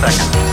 干一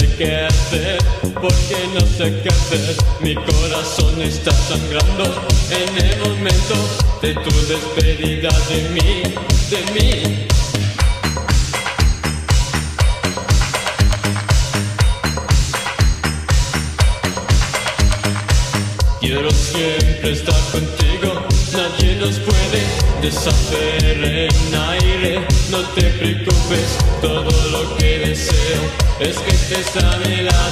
sé qué hacer, porque no sé qué hacer. Mi corazón está sangrando en el momento de tu despedida de mí, de mí. Quiero siempre estar contigo, nadie nos puede deshacer en aire. No te preocupes, todo es que te sale la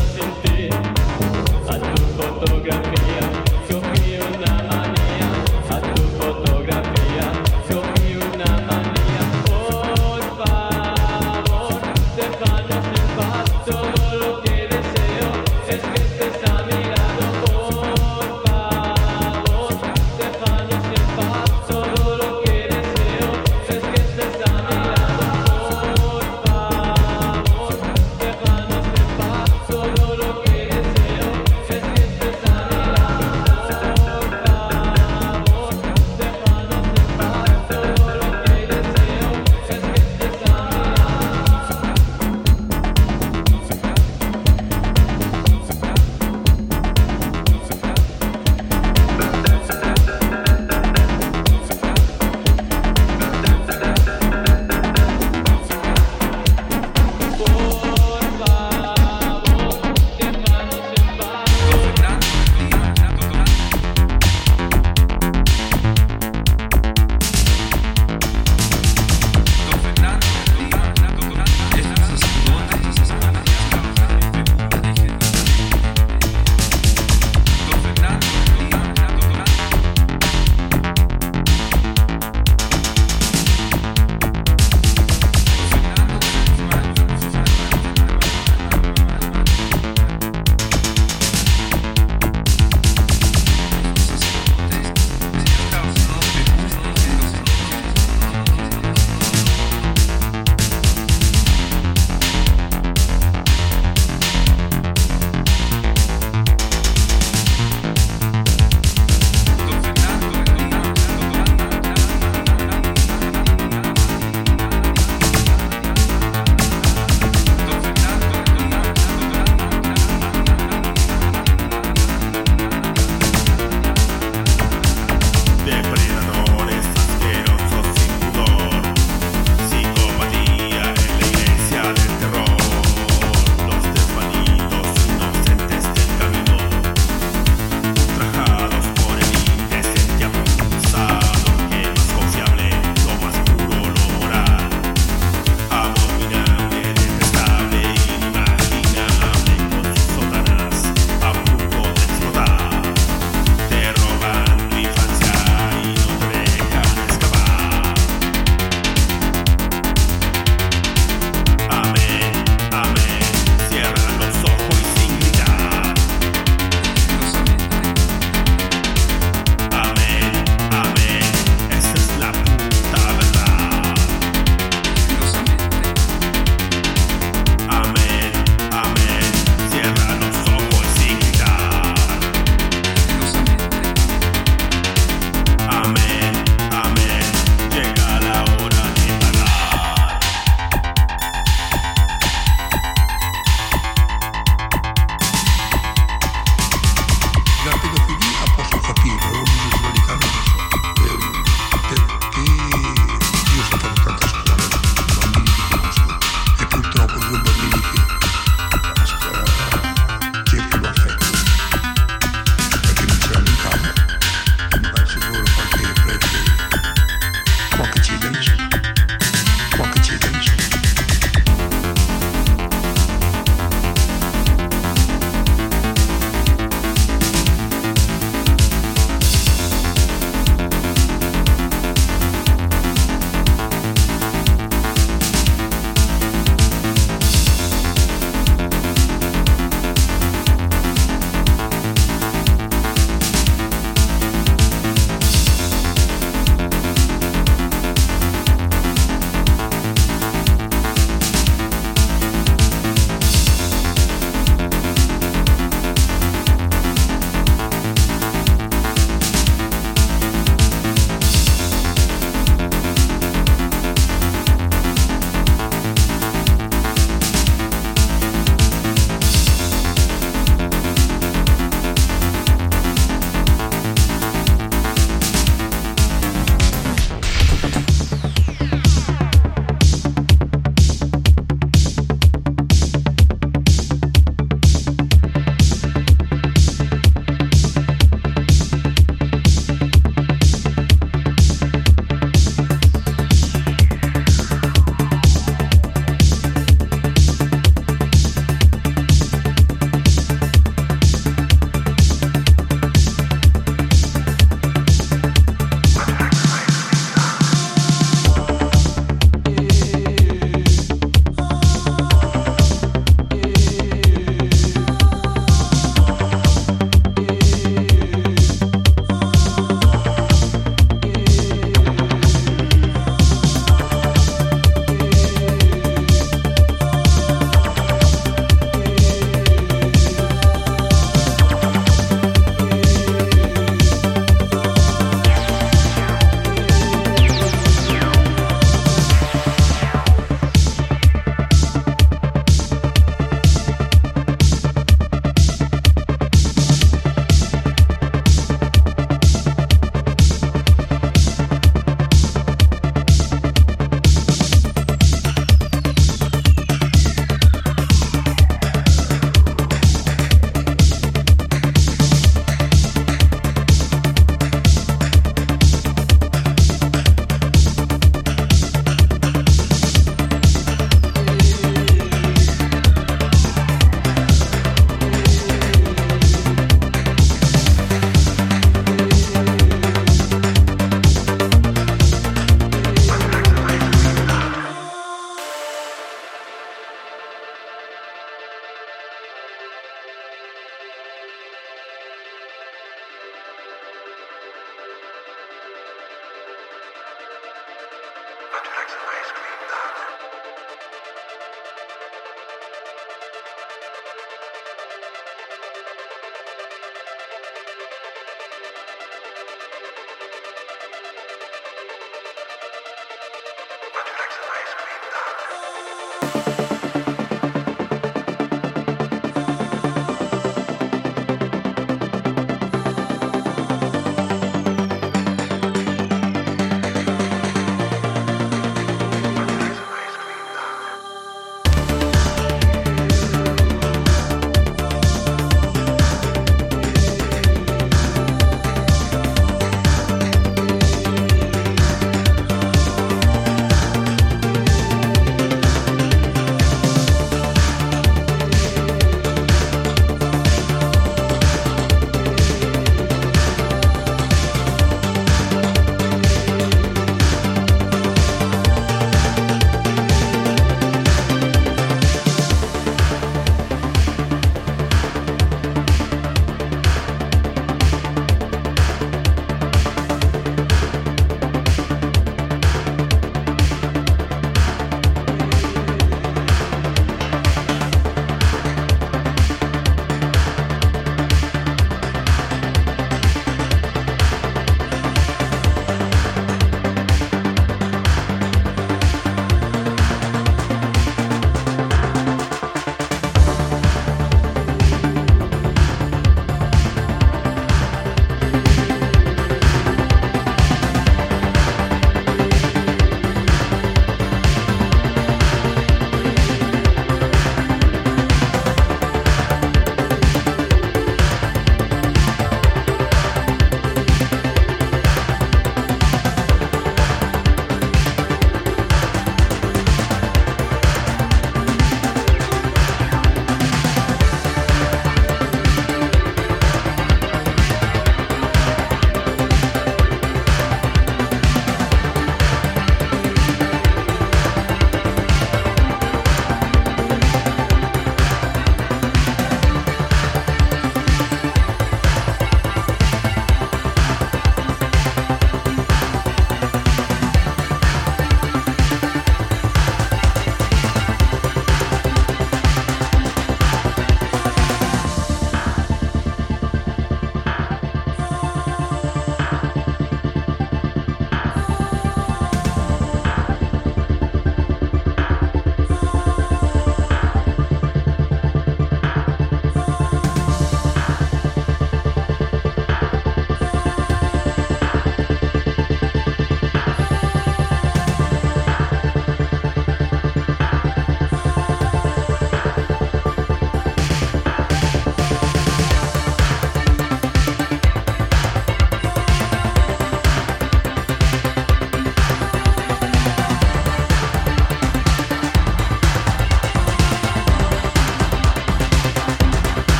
Russian.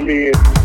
Indeed.